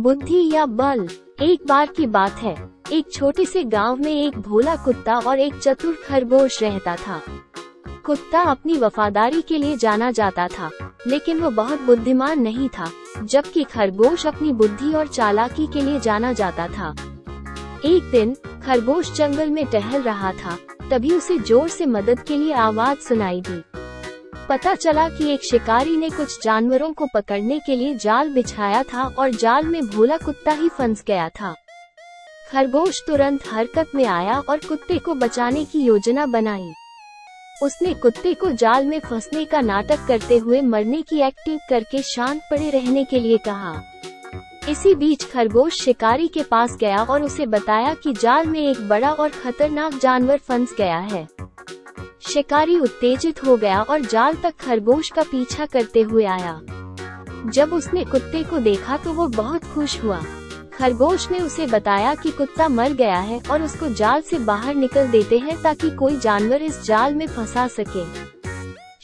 बुद्धि या बल, एक बार की बात है। एक छोटे से गाँव में एक भोला कुत्ता और एक चतुर खरगोश रहता था। कुत्ता अपनी वफादारी के लिए जाना जाता था, लेकिन वो बहुत बुद्धिमान नहीं था, जबकि खरगोश अपनी बुद्धि और चालाकी के लिए जाना जाता था। एक दिन, खरगोश जंगल में टहल रहा था, तभी उसे ज़ोर से मदद के लिए आवाज़ सुनाई दी। पता चला कि एक शिकारी ने कुछ जानवरों को पकड़ने के लिए जाल बिछाया था और जाल में भोला कुत्ता ही फंस गया था। खरगोश तुरंत हरकत में आया और कुत्ते को बचाने की योजना बनाई। उसने कुत्ते को जाल में फंसने का नाटक करते हुए मरने की एक्टिंग करके शांत पड़े रहने के लिए कहा। इसी बीच खरगोश शिकारी के पास गया और उसे बताया कि जाल में एक बड़ा और खतरनाक जानवर फंस गया है। शिकारी उत्तेजित हो गया और जाल तक खरगोश का पीछा करते हुए आया। जब उसने कुत्ते को देखा तो वो बहुत खुश हुआ। खरगोश ने उसे बताया कि कुत्ता मर गया है और उसको जाल से बाहर निकल देते हैं ताकि कोई जानवर इस जाल में फंसा सके।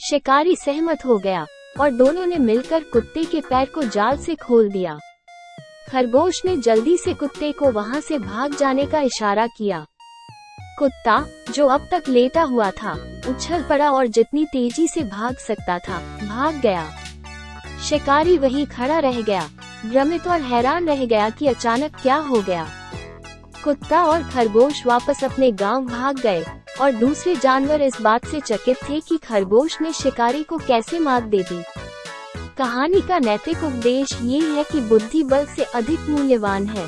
शिकारी सहमत हो गया और दोनों ने मिलकर कुत्ते के पैर को जाल से खोल दिया। खरगोश ने जल्दी से कुत्ते को वहाँ से भाग जाने का इशारा किया। कुत्ता, जो अब तक लेटा हुआ था, उछल पड़ा और जितनी तेज़ी से भाग सकता था, भाग गया। शिकारी वहीं खड़ा रह गया, भ्रमित और हैरान रह गया कि अचानक क्या हो गया। कुत्ता और खरगोश वापस अपने गाँव भाग गए, और दूसरे जानवर इस बात से चकित थे कि खरगोश ने शिकारी को कैसे मात दे दी। कहानी का नैतिक उपदेश ये है कि बुद्धि बल से अधिक मूल्यवान है।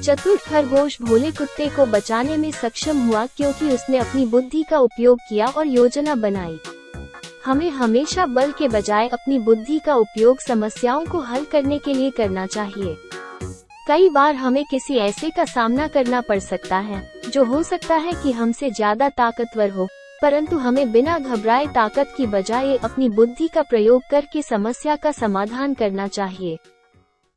चतुर खरगोश भोले कुत्ते को बचाने में सक्षम हुआ क्योंकि उसने अपनी बुद्धि का उपयोग किया और योजना बनाई। हमें हमेशा बल के बजाय अपनी बुद्धि का उपयोग समस्याओं को हल करने के लिए करना चाहिए। कई बार हमें किसी ऐसे का सामना करना पड़ सकता है, जो हो सकता है कि हमसे ज़्यादा ताकतवर हो, परंतु हमें बिना घबराए ताकत की बजाय अपनी बुद्धि का प्रयोग करके समस्या का समाधान करना चाहिए।